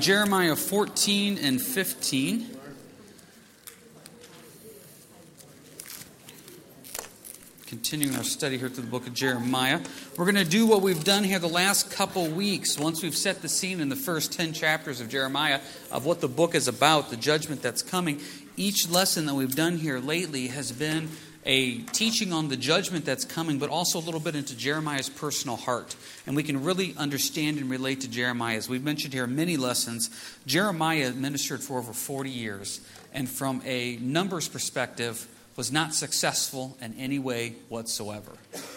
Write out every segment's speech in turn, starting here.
Jeremiah 14 and 15. Continuing our study here through the book of Jeremiah. We're going to do what we've done here the last couple weeks. Once we've set the scene in the first 10 chapters of Jeremiah of what the book is about, the judgment that's coming, each lesson that we've done here lately has been a teaching on the judgment that's coming, but also a little bit into Jeremiah's personal heart. And we can really understand and relate to Jeremiah. As we've mentioned here many lessons, Jeremiah ministered for over 40 years, and from a numbers perspective, was not successful in any way whatsoever.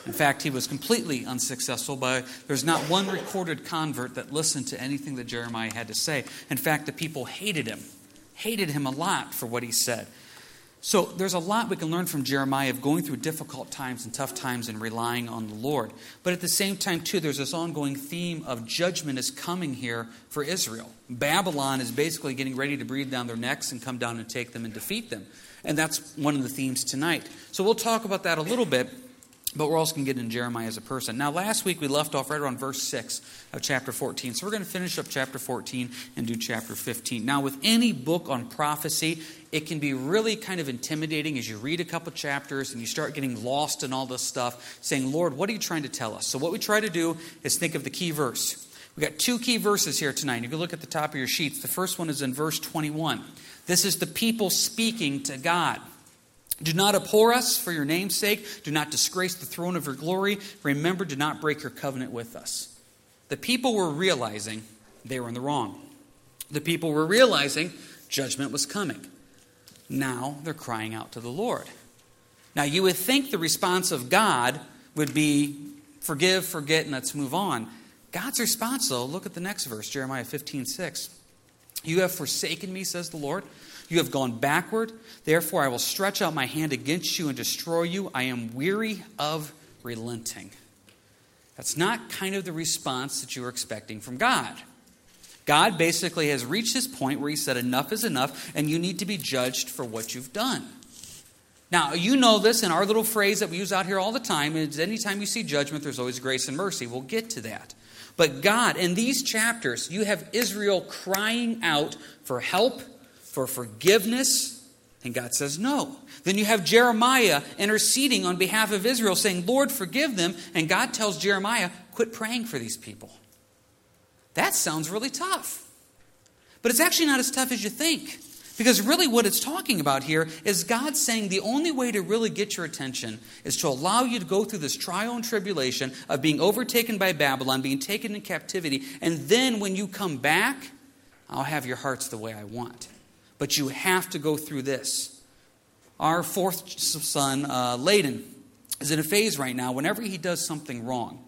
In fact, he was completely unsuccessful by there's not one recorded convert that listened to anything that Jeremiah had to say. In fact, the people hated him, hated him a lot for what he said. So there's a lot we can learn from Jeremiah of going through difficult times and tough times and relying on the Lord. But at the same time, too, there's this ongoing theme of judgment is coming here for Israel. Babylon is basically getting ready to breathe down their necks and come down and take them and defeat them. And that's one of the themes tonight. So we'll talk about that a little bit. But we're also going to get in Jeremiah as a person. Now, last week we left off right around verse 6 of chapter 14. So we're going to finish up chapter 14 and do chapter 15. Now, with any book on prophecy, it can be really kind of intimidating as you read a couple chapters and you start getting lost in all this stuff, saying, Lord, what are you trying to tell us? So, what we try to do is think of the key verse. We've got two key verses here tonight. You can look at the top of your sheets. The first one is in verse 21. This is the people speaking to God. Do not abhor us for your name's sake. Do not disgrace the throne of your glory. Remember, do not break your covenant with us. The people were realizing they were in the wrong. The people were realizing judgment was coming. Now they're crying out to the Lord. Now you would think the response of God would be forgive, forget, and let's move on. God's response, though, look at the next verse, Jeremiah 15, 6. You have forsaken me, says the Lord. You have gone backward. Therefore, I will stretch out my hand against you and destroy you. I am weary of relenting. That's not kind of the response that you were expecting from God. God basically has reached this point where he said, Enough is enough, and you need to be judged for what you've done. Now, you know this in our little phrase that we use out here all the time is anytime you see judgment, there's always grace and mercy. We'll get to that. But God, in these chapters, you have Israel crying out for help, for forgiveness, and God says no. Then you have Jeremiah interceding on behalf of Israel, saying, Lord, forgive them. And God tells Jeremiah, quit praying for these people. That sounds really tough. But it's actually not as tough as you think. Because really, what it's talking about here is God saying the only way to really get your attention is to allow you to go through this trial and tribulation of being overtaken by Babylon, being taken in captivity, and then when you come back, I'll have your hearts the way I want. But you have to go through this. Our fourth son, uh, Layden, is in a phase right now whenever he does something wrong,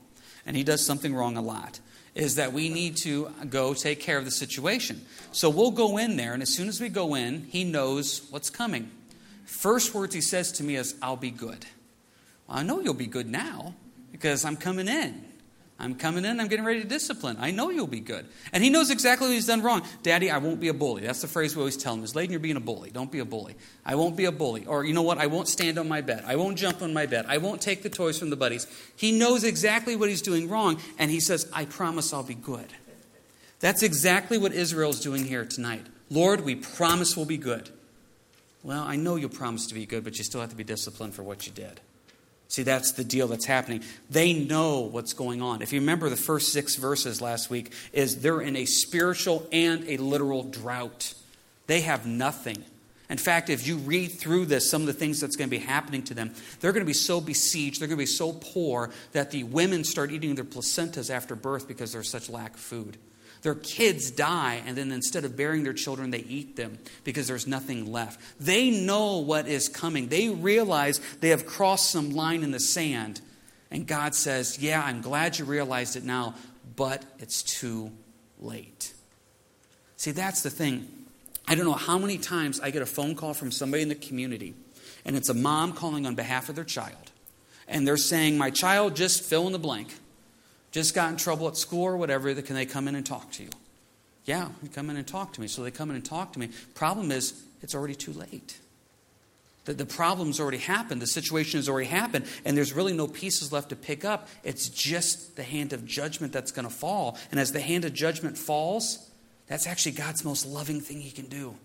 and he does something wrong a lot is that we need to go take care of the situation. So we'll go in there, and as soon as we go in, he knows what's coming. First words he says to me is, I'll be good. Well, I know you'll be good now because I'm coming in. I'm coming in, I'm getting ready to discipline. I know you'll be good. And he knows exactly what he's done wrong. Daddy, I won't be a bully. That's the phrase we always tell him is, Layden, you're being a bully. Don't be a bully. I won't be a bully. Or, you know what? I won't stand on my bed. I won't jump on my bed. I won't take the toys from the buddies. He knows exactly what he's doing wrong, and he says, I promise I'll be good. That's exactly what Israel's doing here tonight. Lord, we promise we'll be good. Well, I know you'll promise to be good, but you still have to be disciplined for what you did. See, that's the deal that's happening. They know what's going on. If you remember the first six verses last week, is they're in a spiritual and a literal drought. They have nothing. In fact, if you read through this, some of the things that's going to be happening to them, they're going to be so besieged, they're going to be so poor that the women start eating their placentas after birth because there's such lack of food. Their kids die, and then instead of burying their children, they eat them because there's nothing left. They know what is coming. They realize they have crossed some line in the sand. And God says, Yeah, I'm glad you realized it now, but it's too late. See, that's the thing. I don't know how many times I get a phone call from somebody in the community, and it's a mom calling on behalf of their child. And they're saying, My child just fill in the blank just got in trouble at school or whatever, can they come in and talk to you? Yeah, come in and talk to me. So they come in and talk to me. Problem is, it's already too late. The, the problem's already happened. The situation has already happened, and there's really no pieces left to pick up. It's just the hand of judgment that's going to fall. And as the hand of judgment falls, That's actually God's most loving thing He can do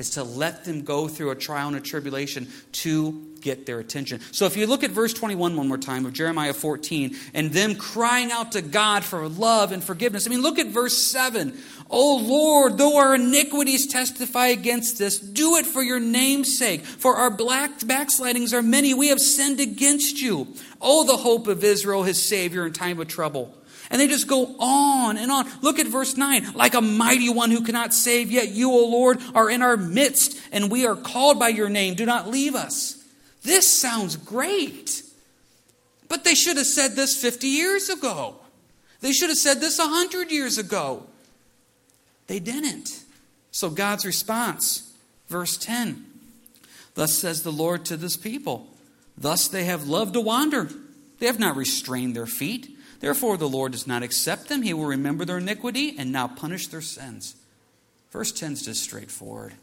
is to let them go through a trial and a tribulation to get their attention. So if you look at verse 21 one more time of Jeremiah 14 and them crying out to God for love and forgiveness. I mean, look at verse 7. Oh Lord, though our iniquities testify against us, do it for your name's sake. For our black backslidings are many. We have sinned against you. Oh, the hope of Israel, his Savior in time of trouble. And they just go on and on. Look at verse 9. Like a mighty one who cannot save, yet you, O Lord, are in our midst, and we are called by your name. Do not leave us. This sounds great. But they should have said this 50 years ago. They should have said this 100 years ago. They didn't. So God's response, verse 10 Thus says the Lord to this people, Thus they have loved to wander. They have not restrained their feet. Therefore, the Lord does not accept them. He will remember their iniquity and now punish their sins. Verse 10 is just straightforward.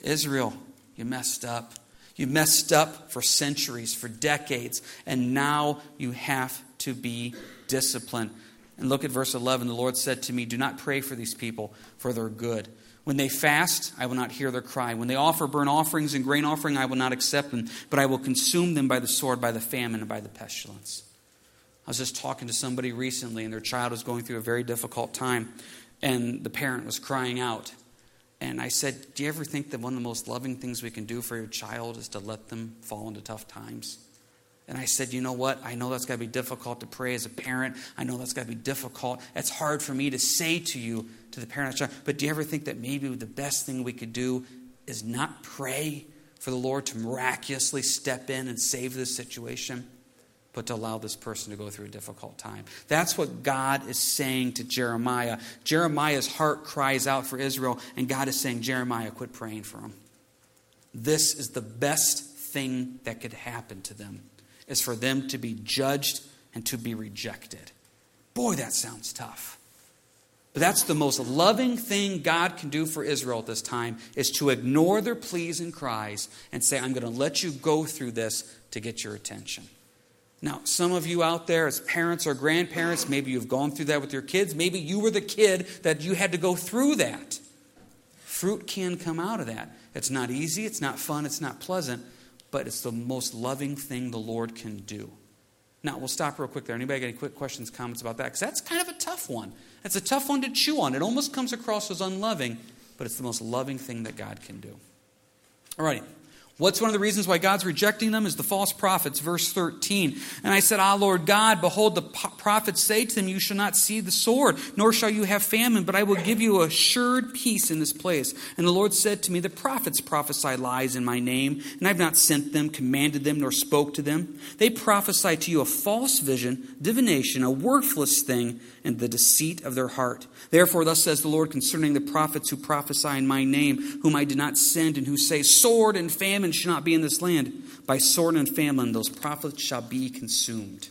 Israel, you messed up. You messed up for centuries, for decades, and now you have to be disciplined. And look at verse 11. The Lord said to me, Do not pray for these people, for their good. When they fast, I will not hear their cry. When they offer burnt offerings and grain offering, I will not accept them, but I will consume them by the sword, by the famine, and by the pestilence. I was just talking to somebody recently, and their child was going through a very difficult time, and the parent was crying out. And I said, Do you ever think that one of the most loving things we can do for your child is to let them fall into tough times? And I said, You know what? I know that's got to be difficult to pray as a parent. I know that's got to be difficult. It's hard for me to say to you, to the parent, but do you ever think that maybe the best thing we could do is not pray for the Lord to miraculously step in and save this situation? but to allow this person to go through a difficult time. That's what God is saying to Jeremiah. Jeremiah's heart cries out for Israel, and God is saying, Jeremiah, quit praying for them. This is the best thing that could happen to them, is for them to be judged and to be rejected. Boy, that sounds tough. But that's the most loving thing God can do for Israel at this time is to ignore their pleas and cries and say, I'm going to let you go through this to get your attention. Now, some of you out there, as parents or grandparents, maybe you've gone through that with your kids. Maybe you were the kid that you had to go through that. Fruit can come out of that. It's not easy, it's not fun, it's not pleasant, but it's the most loving thing the Lord can do. Now, we'll stop real quick there. Anybody got any quick questions, comments about that? Because that's kind of a tough one. It's a tough one to chew on. It almost comes across as unloving, but it's the most loving thing that God can do. All righty. What's one of the reasons why God's rejecting them is the false prophets, verse 13. And I said, Ah, Lord God, behold, the prophets say to them, You shall not see the sword, nor shall you have famine, but I will give you assured peace in this place. And the Lord said to me, The prophets prophesy lies in my name, and I have not sent them, commanded them, nor spoke to them. They prophesy to you a false vision, divination, a worthless thing, and the deceit of their heart. Therefore, thus says the Lord concerning the prophets who prophesy in my name, whom I did not send, and who say, Sword and famine shall not be in this land. By sword and famine, those prophets shall be consumed.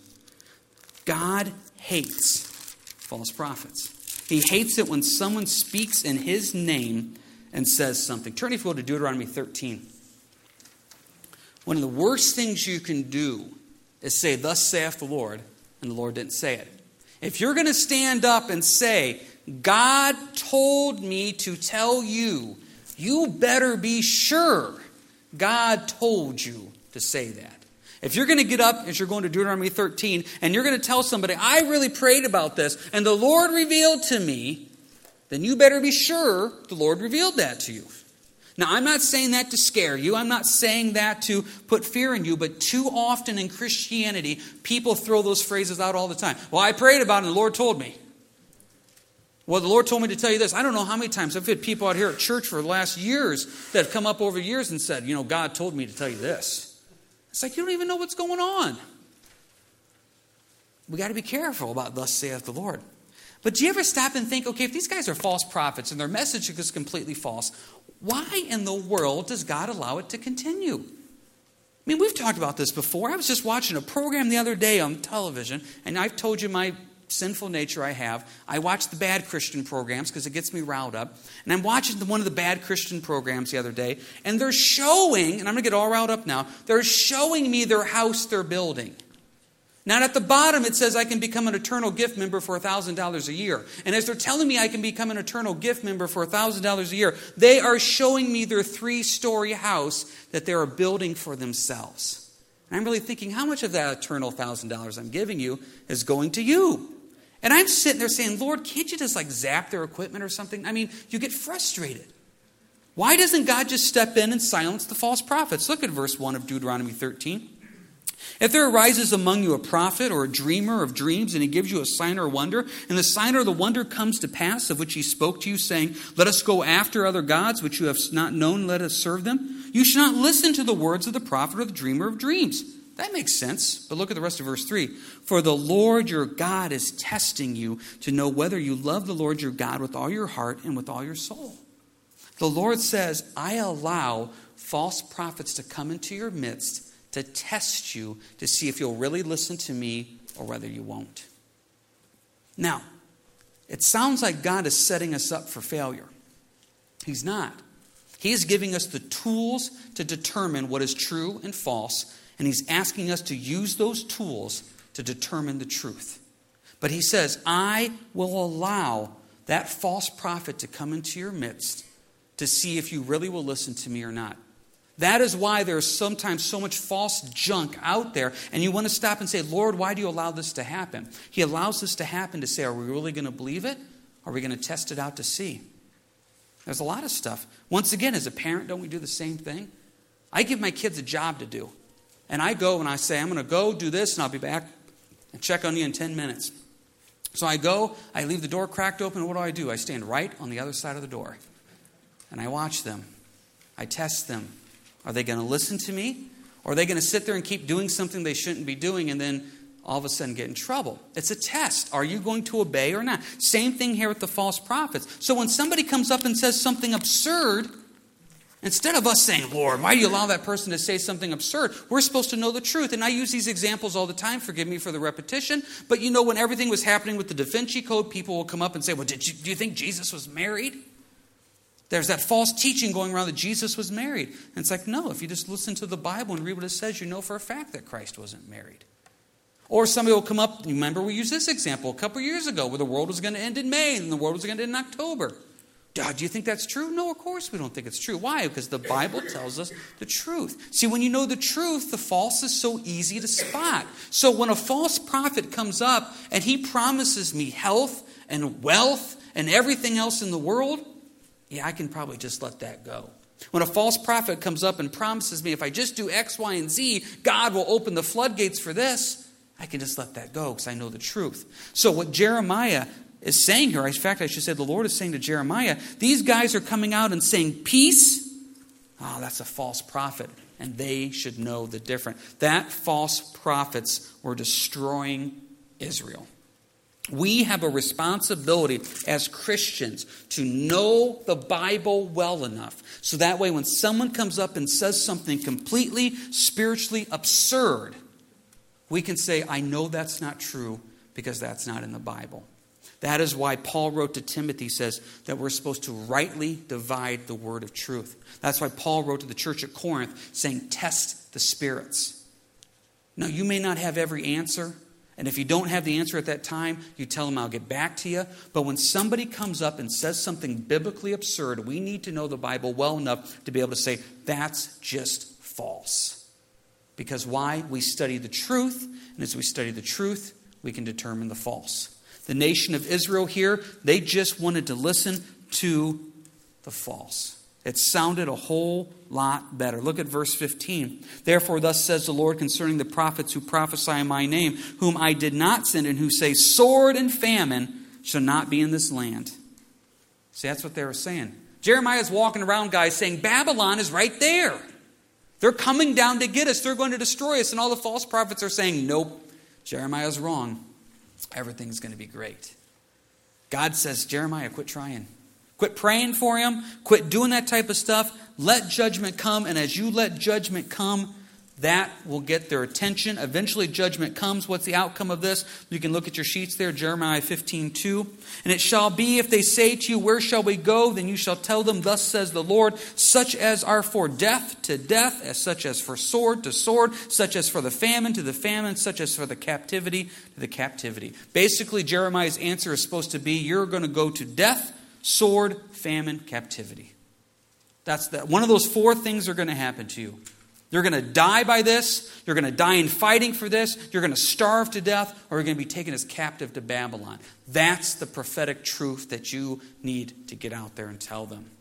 God hates false prophets. He hates it when someone speaks in his name and says something. Turn, if you will, to Deuteronomy 13. One of the worst things you can do is say, Thus saith the Lord, and the Lord didn't say it. If you're going to stand up and say, God told me to tell you, you better be sure God told you to say that. If you're going to get up as you're going to Deuteronomy 13 and you're going to tell somebody, I really prayed about this and the Lord revealed to me, then you better be sure the Lord revealed that to you. Now, I'm not saying that to scare you. I'm not saying that to put fear in you, but too often in Christianity, people throw those phrases out all the time. Well, I prayed about it and the Lord told me. Well, the Lord told me to tell you this. I don't know how many times I've had people out here at church for the last years that have come up over years and said, you know, God told me to tell you this. It's like you don't even know what's going on. We got to be careful about thus saith the Lord. But do you ever stop and think, okay, if these guys are false prophets and their message is completely false, why in the world does God allow it to continue? I mean, we've talked about this before. I was just watching a program the other day on television, and I've told you my sinful nature I have. I watch the bad Christian programs because it gets me riled up. And I'm watching one of the bad Christian programs the other day, and they're showing, and I'm going to get all riled up now, they're showing me their house they're building. Now, at the bottom, it says I can become an eternal gift member for $1,000 a year. And as they're telling me I can become an eternal gift member for $1,000 a year, they are showing me their three story house that they are building for themselves. And I'm really thinking, how much of that eternal $1,000 I'm giving you is going to you? And I'm sitting there saying, Lord, can't you just like zap their equipment or something? I mean, you get frustrated. Why doesn't God just step in and silence the false prophets? Look at verse 1 of Deuteronomy 13. If there arises among you a prophet or a dreamer of dreams, and he gives you a sign or a wonder, and the sign or the wonder comes to pass of which he spoke to you, saying, Let us go after other gods which you have not known, let us serve them, you should not listen to the words of the prophet or the dreamer of dreams. That makes sense. But look at the rest of verse 3. For the Lord your God is testing you to know whether you love the Lord your God with all your heart and with all your soul. The Lord says, I allow false prophets to come into your midst to test you to see if you'll really listen to me or whether you won't. Now, it sounds like God is setting us up for failure. He's not. He is giving us the tools to determine what is true and false, and He's asking us to use those tools to determine the truth. But He says, I will allow that false prophet to come into your midst to see if you really will listen to me or not. That is why there's sometimes so much false junk out there, and you want to stop and say, Lord, why do you allow this to happen? He allows this to happen to say, Are we really going to believe it? Are we going to test it out to see? There's a lot of stuff. Once again, as a parent, don't we do the same thing? I give my kids a job to do, and I go and I say, I'm going to go do this, and I'll be back and check on you in 10 minutes. So I go, I leave the door cracked open, what do I do? I stand right on the other side of the door, and I watch them, I test them. Are they going to listen to me? Or are they going to sit there and keep doing something they shouldn't be doing and then all of a sudden get in trouble? It's a test. Are you going to obey or not? Same thing here with the false prophets. So when somebody comes up and says something absurd, Instead of us saying, Lord, why do you allow that person to say something absurd? We're supposed to know the truth. And I use these examples all the time. Forgive me for the repetition. But you know, when everything was happening with the Da Vinci Code, people will come up and say, Well, did you, do you think Jesus was married? There's that false teaching going around that Jesus was married. And it's like, no, if you just listen to the Bible and read what it says, you know for a fact that Christ wasn't married. Or somebody will come up, remember we used this example a couple years ago where the world was going to end in May and the world was going to end in October. Do you think that's true? No, of course we don't think it's true. Why? Because the Bible tells us the truth. See, when you know the truth, the false is so easy to spot. So when a false prophet comes up and he promises me health and wealth and everything else in the world, yeah, I can probably just let that go. When a false prophet comes up and promises me if I just do X, Y, and Z, God will open the floodgates for this, I can just let that go because I know the truth. So, what Jeremiah is saying here, in fact, I should say the Lord is saying to Jeremiah, these guys are coming out and saying, Peace. Oh, that's a false prophet, and they should know the difference. That false prophets were destroying Israel. We have a responsibility as Christians to know the Bible well enough so that way when someone comes up and says something completely spiritually absurd, we can say, I know that's not true because that's not in the Bible. That is why Paul wrote to Timothy says that we're supposed to rightly divide the word of truth. That's why Paul wrote to the church at Corinth saying, Test the spirits. Now, you may not have every answer. And if you don't have the answer at that time, you tell them, I'll get back to you. But when somebody comes up and says something biblically absurd, we need to know the Bible well enough to be able to say, that's just false. Because why? We study the truth, and as we study the truth, we can determine the false. The nation of Israel here, they just wanted to listen to the false. It sounded a whole lot better. Look at verse 15. Therefore, thus says the Lord concerning the prophets who prophesy in my name, whom I did not send, and who say, Sword and famine shall not be in this land. See, that's what they were saying. Jeremiah is walking around, guys, saying, Babylon is right there. They're coming down to get us. They're going to destroy us. And all the false prophets are saying, Nope, Jeremiah's wrong. Everything's going to be great. God says, Jeremiah, quit trying. Quit praying for him. Quit doing that type of stuff. Let judgment come. And as you let judgment come, That will get their attention. Eventually, judgment comes. What's the outcome of this? You can look at your sheets there, Jeremiah 15, 2. And it shall be, if they say to you, Where shall we go? Then you shall tell them, Thus says the Lord, such as are for death to death, as such as for sword to sword, such as for the famine to the famine, such as for the captivity to the captivity. Basically, Jeremiah's answer is supposed to be, You're going to go to death, sword, famine, captivity. That's that. One of those four things are going to happen to you. You're going to die by this. You're going to die in fighting for this. You're going to starve to death, or you're going to be taken as captive to Babylon. That's the prophetic truth that you need to get out there and tell them.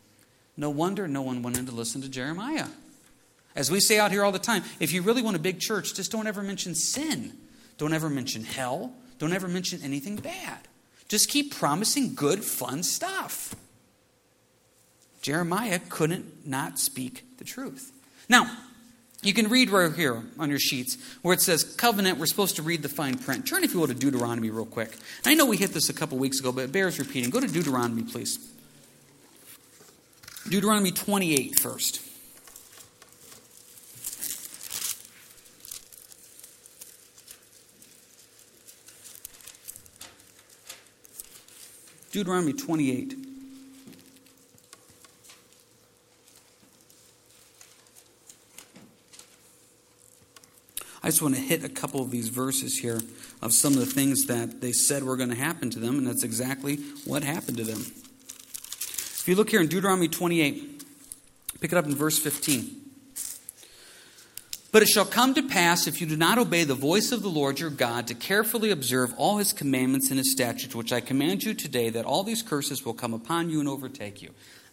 No wonder no one went in to listen to Jeremiah. As we say out here all the time, if you really want a big church, just don't ever mention sin. Don't ever mention hell. Don't ever mention anything bad. Just keep promising good, fun stuff. Jeremiah couldn't not speak the truth. Now, you can read right here on your sheets where it says covenant. We're supposed to read the fine print. Turn, if you will, to Deuteronomy real quick. I know we hit this a couple weeks ago, but it bears repeating. Go to Deuteronomy, please. Deuteronomy 28 first. Deuteronomy 28. I just want to hit a couple of these verses here of some of the things that they said were going to happen to them, and that's exactly what happened to them. If you look here in Deuteronomy 28, pick it up in verse 15. But it shall come to pass, if you do not obey the voice of the Lord your God, to carefully observe all his commandments and his statutes, which I command you today, that all these curses will come upon you and overtake you.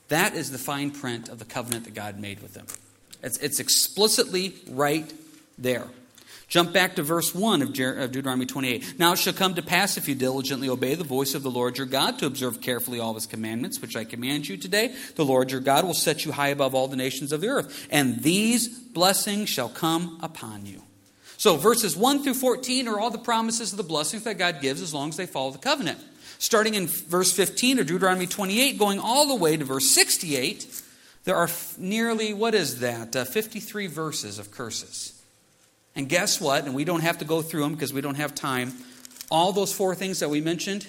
That is the fine print of the covenant that God made with them. It's, it's explicitly right there. Jump back to verse 1 of, Deuteronomy 28. Now it shall come to pass if you diligently obey the voice of the Lord your God to observe carefully all his commandments, which I command you today, the Lord your God will set you high above all the nations of the earth, and these blessings shall come upon you. So verses 1 through 14 are all the promises of the blessings that God gives as long as they follow the covenant. Starting in verse 15 of Deuteronomy 28, going all the way to verse 68, there are nearly, what is that, uh, 53 verses of curses. And guess what? And we don't have to go through them because we don't have time. All those four things that we mentioned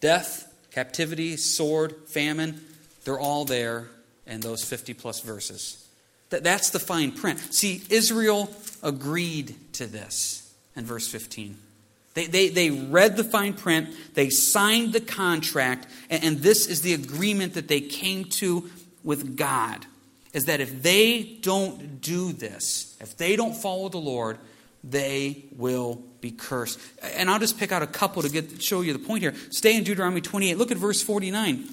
death, captivity, sword, famine they're all there in those 50 plus verses. That's the fine print. See, Israel agreed to this in verse 15. They, they, they read the fine print, they signed the contract, and, and this is the agreement that they came to with God is that if they don't do this, if they don't follow the Lord, they will be cursed. And I'll just pick out a couple to get show you the point here. Stay in Deuteronomy 28. Look at verse 49.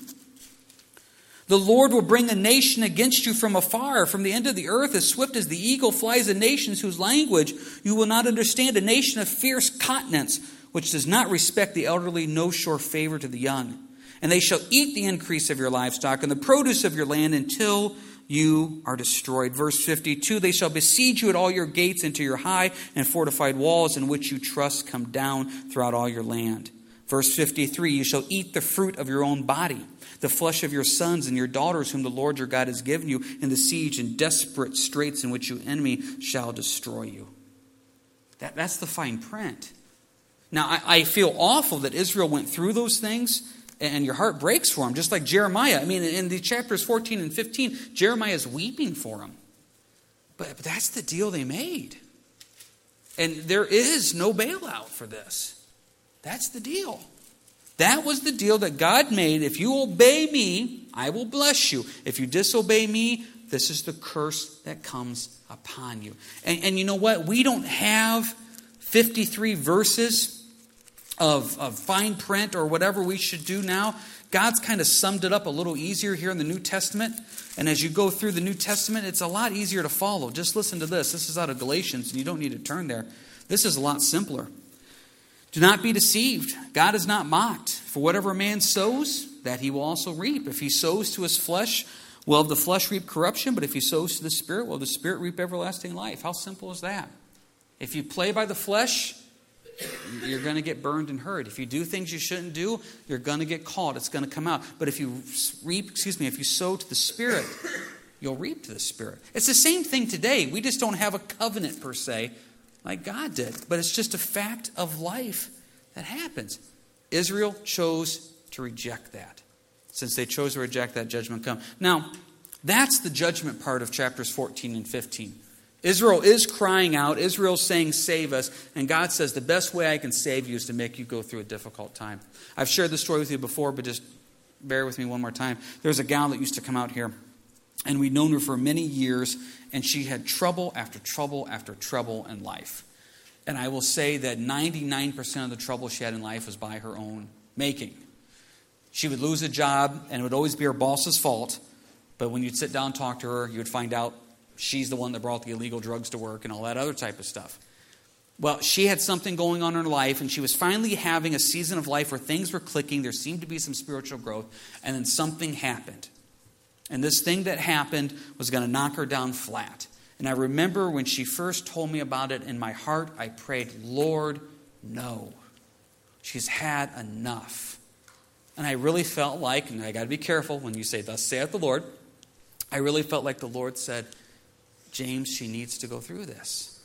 The Lord will bring a nation against you from afar, from the end of the earth, as swift as the eagle flies at nations whose language you will not understand, a nation of fierce continents, which does not respect the elderly, no sure favor to the young. And they shall eat the increase of your livestock and the produce of your land until you are destroyed. Verse 52 They shall besiege you at all your gates, into your high and fortified walls, in which you trust come down throughout all your land. Verse 53 You shall eat the fruit of your own body, the flesh of your sons and your daughters, whom the Lord your God has given you, in the siege and desperate straits in which your enemy shall destroy you. That, that's the fine print. Now, I, I feel awful that Israel went through those things and your heart breaks for him, just like Jeremiah. I mean, in the chapters 14 and 15, Jeremiah is weeping for him. But, but that's the deal they made. And there is no bailout for this. That's the deal. That was the deal that God made. If you obey me, I will bless you. If you disobey me, this is the curse that comes upon you. And, and you know what? We don't have 53 verses of, of fine print or whatever we should do now, God's kind of summed it up a little easier here in the New Testament. And as you go through the New Testament, it's a lot easier to follow. Just listen to this. This is out of Galatians, and you don't need to turn there. This is a lot simpler. Do not be deceived. God is not mocked. For whatever a man sows, that he will also reap. If he sows to his flesh, will the flesh reap corruption? But if he sows to the Spirit, will the Spirit reap everlasting life? How simple is that? If you play by the flesh, you're going to get burned and hurt. If you do things you shouldn't do, you're going to get caught. It's going to come out. But if you reap, excuse me, if you sow to the Spirit, you'll reap to the Spirit. It's the same thing today. We just don't have a covenant per se like God did, but it's just a fact of life that happens. Israel chose to reject that. Since they chose to reject that, judgment come. Now, that's the judgment part of chapters 14 and 15. Israel is crying out. Israel's saying, Save us. And God says, The best way I can save you is to make you go through a difficult time. I've shared this story with you before, but just bear with me one more time. There's a gal that used to come out here, and we'd known her for many years, and she had trouble after trouble after trouble in life. And I will say that 99% of the trouble she had in life was by her own making. She would lose a job, and it would always be her boss's fault. But when you'd sit down and talk to her, you would find out she's the one that brought the illegal drugs to work and all that other type of stuff. Well, she had something going on in her life, and she was finally having a season of life where things were clicking. There seemed to be some spiritual growth, and then something happened. And this thing that happened was going to knock her down flat. And I remember when she first told me about it, in my heart, I prayed, Lord, no. She's had enough. And I really felt like, and I got to be careful when you say, Thus saith the Lord, I really felt like the Lord said, James, she needs to go through this.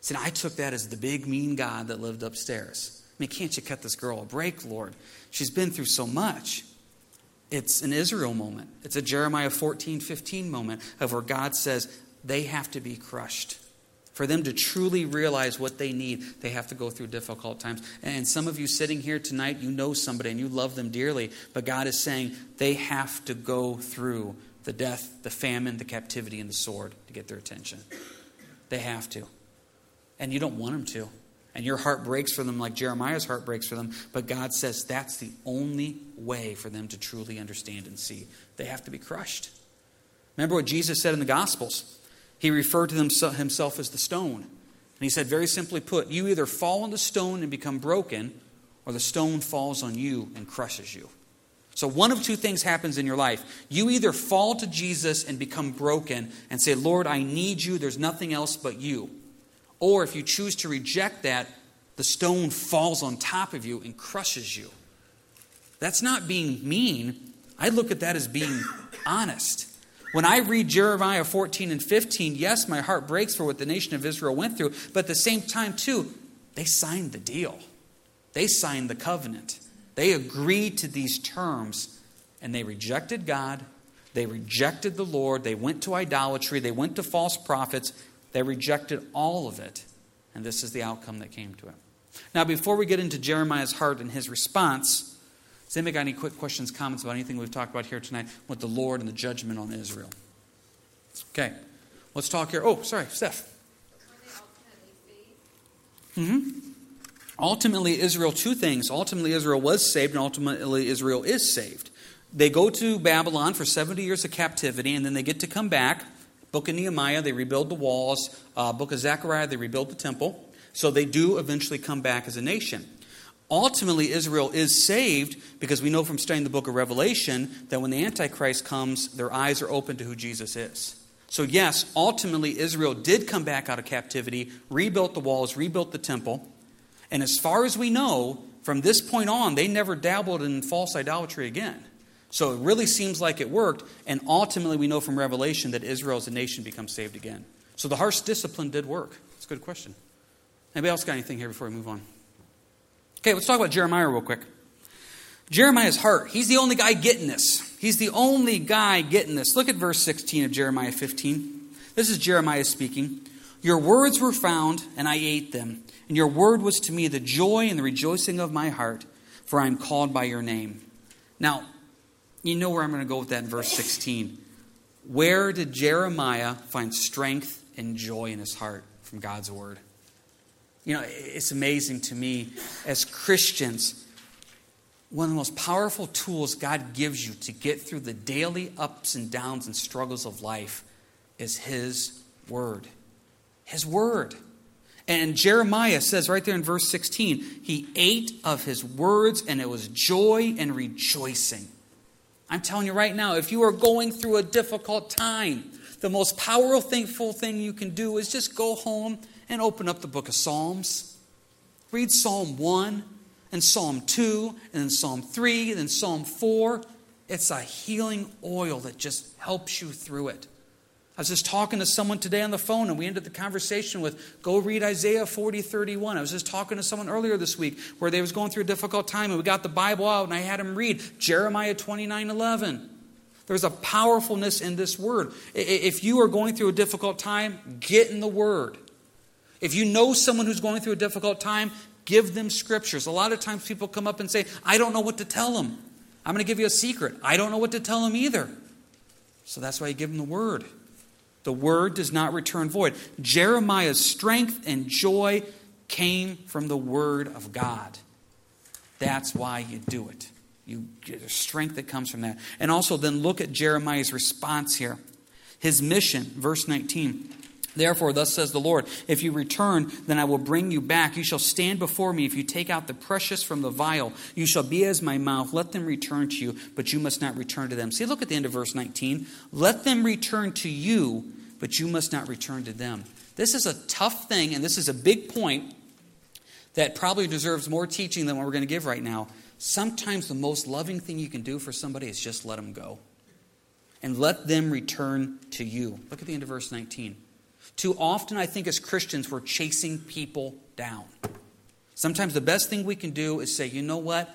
See, I took that as the big, mean God that lived upstairs. I mean, can't you cut this girl a break, Lord? She's been through so much. It's an Israel moment. It's a Jeremiah 14, 15 moment of where God says they have to be crushed. For them to truly realize what they need, they have to go through difficult times. And some of you sitting here tonight, you know somebody and you love them dearly, but God is saying they have to go through the death, the famine, the captivity, and the sword to get their attention. They have to and you don't want them to. And your heart breaks for them like Jeremiah's heart breaks for them. But God says that's the only way for them to truly understand and see. They have to be crushed. Remember what Jesus said in the Gospels? He referred to himself as the stone. And he said, very simply put, you either fall on the stone and become broken, or the stone falls on you and crushes you. So, one of two things happens in your life. You either fall to Jesus and become broken and say, Lord, I need you, there's nothing else but you. Or if you choose to reject that, the stone falls on top of you and crushes you. That's not being mean. I look at that as being honest. When I read Jeremiah 14 and 15, yes, my heart breaks for what the nation of Israel went through, but at the same time, too, they signed the deal. They signed the covenant. They agreed to these terms, and they rejected God. They rejected the Lord. They went to idolatry. They went to false prophets. They rejected all of it, and this is the outcome that came to it. Now, before we get into Jeremiah's heart and his response, does anybody got any quick questions, comments about anything we've talked about here tonight with the Lord and the judgment on Israel? Okay, let's talk here. Oh, sorry, Steph. Mm-hmm. Ultimately, Israel, two things. Ultimately, Israel was saved, and ultimately, Israel is saved. They go to Babylon for 70 years of captivity, and then they get to come back. Book of Nehemiah, they rebuild the walls. Uh, Book of Zechariah, they rebuild the temple. So they do eventually come back as a nation. Ultimately, Israel is saved because we know from studying the book of Revelation that when the Antichrist comes, their eyes are open to who Jesus is. So, yes, ultimately, Israel did come back out of captivity, rebuilt the walls, rebuilt the temple. And as far as we know, from this point on, they never dabbled in false idolatry again. So it really seems like it worked, and ultimately we know from Revelation that Israel as a nation becomes saved again. So the harsh discipline did work. It's a good question. Anybody else got anything here before we move on? Okay, let's talk about Jeremiah real quick. Jeremiah's heart. He's the only guy getting this. He's the only guy getting this. Look at verse 16 of Jeremiah 15. This is Jeremiah speaking. Your words were found, and I ate them. And your word was to me the joy and the rejoicing of my heart, for I am called by your name. Now, you know where I'm going to go with that in verse 16. Where did Jeremiah find strength and joy in his heart from God's word? You know, it's amazing to me as Christians, one of the most powerful tools God gives you to get through the daily ups and downs and struggles of life is His Word. His Word. And Jeremiah says right there in verse 16, he ate of his words and it was joy and rejoicing. I'm telling you right now, if you are going through a difficult time, the most powerful thing you can do is just go home and open up the book of Psalms. Read Psalm 1 and Psalm 2 and then Psalm 3 and then Psalm 4 It's a healing oil that just helps you through it. I was just talking to someone today on the phone, and we ended the conversation with go read Isaiah 40, 31. I was just talking to someone earlier this week where they was going through a difficult time, and we got the Bible out, and I had him read Jeremiah 29, 11. There's a powerfulness in this word. If you are going through a difficult time, get in the word. If you know someone who's going through a difficult time, give them scriptures. A lot of times people come up and say, I don't know what to tell them. I'm going to give you a secret. I don't know what to tell them either. So that's why you give them the word. The word does not return void. Jeremiah's strength and joy came from the word of God. That's why you do it. You get a strength that comes from that. And also, then look at Jeremiah's response here. His mission, verse 19. Therefore, thus says the Lord, if you return, then I will bring you back. You shall stand before me if you take out the precious from the vial. You shall be as my mouth. Let them return to you, but you must not return to them. See, look at the end of verse 19. Let them return to you, but you must not return to them. This is a tough thing, and this is a big point that probably deserves more teaching than what we're going to give right now. Sometimes the most loving thing you can do for somebody is just let them go. And let them return to you. Look at the end of verse 19. Too often, I think as Christians, we're chasing people down. Sometimes the best thing we can do is say, you know what?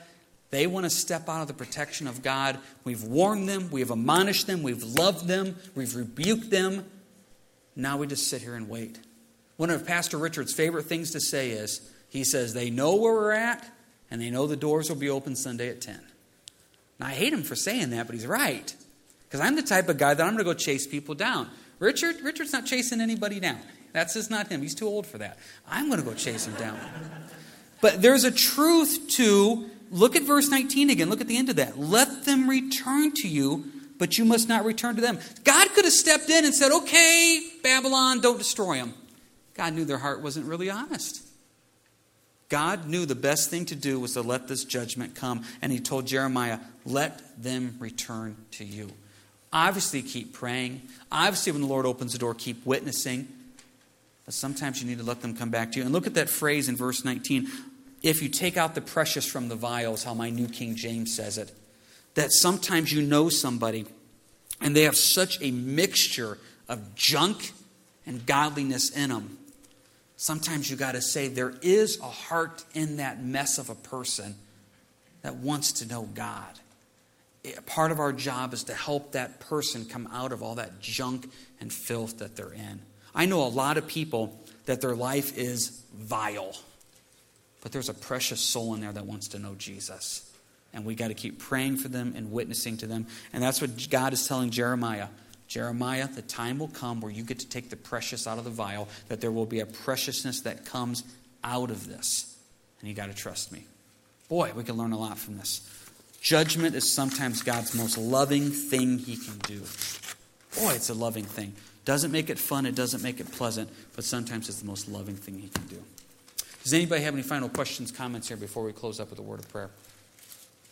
They want to step out of the protection of God. We've warned them, we've admonished them, we've loved them, we've rebuked them. Now we just sit here and wait. One of Pastor Richard's favorite things to say is, he says, they know where we're at, and they know the doors will be open Sunday at 10. Now, I hate him for saying that, but he's right. Because I'm the type of guy that I'm going to go chase people down. Richard, Richard's not chasing anybody down. That's just not him. He's too old for that. I'm going to go chase him down. But there's a truth to look at verse 19 again. Look at the end of that. Let them return to you, but you must not return to them. God could have stepped in and said, okay, Babylon, don't destroy them. God knew their heart wasn't really honest. God knew the best thing to do was to let this judgment come. And he told Jeremiah, let them return to you. Obviously, keep praying. Obviously, when the Lord opens the door, keep witnessing. But sometimes you need to let them come back to you. And look at that phrase in verse 19. If you take out the precious from the vials, how my New King James says it. That sometimes you know somebody and they have such a mixture of junk and godliness in them. Sometimes you got to say there is a heart in that mess of a person that wants to know God part of our job is to help that person come out of all that junk and filth that they're in. I know a lot of people that their life is vile, but there's a precious soul in there that wants to know Jesus. And we got to keep praying for them and witnessing to them. And that's what God is telling Jeremiah. Jeremiah, the time will come where you get to take the precious out of the vial, that there will be a preciousness that comes out of this. And you got to trust me. Boy, we can learn a lot from this. Judgment is sometimes God's most loving thing he can do. Boy, it's a loving thing. Doesn't make it fun, it doesn't make it pleasant, but sometimes it's the most loving thing he can do. Does anybody have any final questions, comments here before we close up with a word of prayer?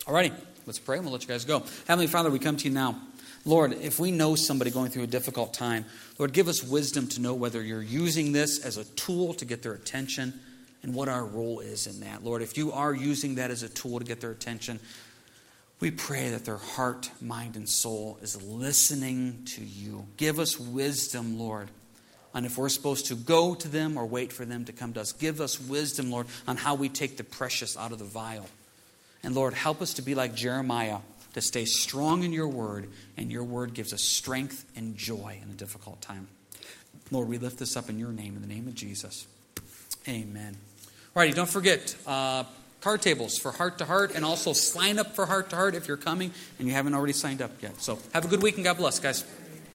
Alrighty, let's pray and we'll let you guys go. Heavenly Father, we come to you now. Lord, if we know somebody going through a difficult time, Lord, give us wisdom to know whether you're using this as a tool to get their attention and what our role is in that. Lord, if you are using that as a tool to get their attention, we pray that their heart, mind, and soul is listening to you. Give us wisdom, Lord, on if we're supposed to go to them or wait for them to come to us. Give us wisdom, Lord, on how we take the precious out of the vial. And Lord, help us to be like Jeremiah, to stay strong in your word, and your word gives us strength and joy in a difficult time. Lord, we lift this up in your name, in the name of Jesus. Amen. All righty, don't forget. Uh, card tables for heart to heart and also sign up for heart to heart if you're coming and you haven't already signed up yet. So have a good week and God bless, guys.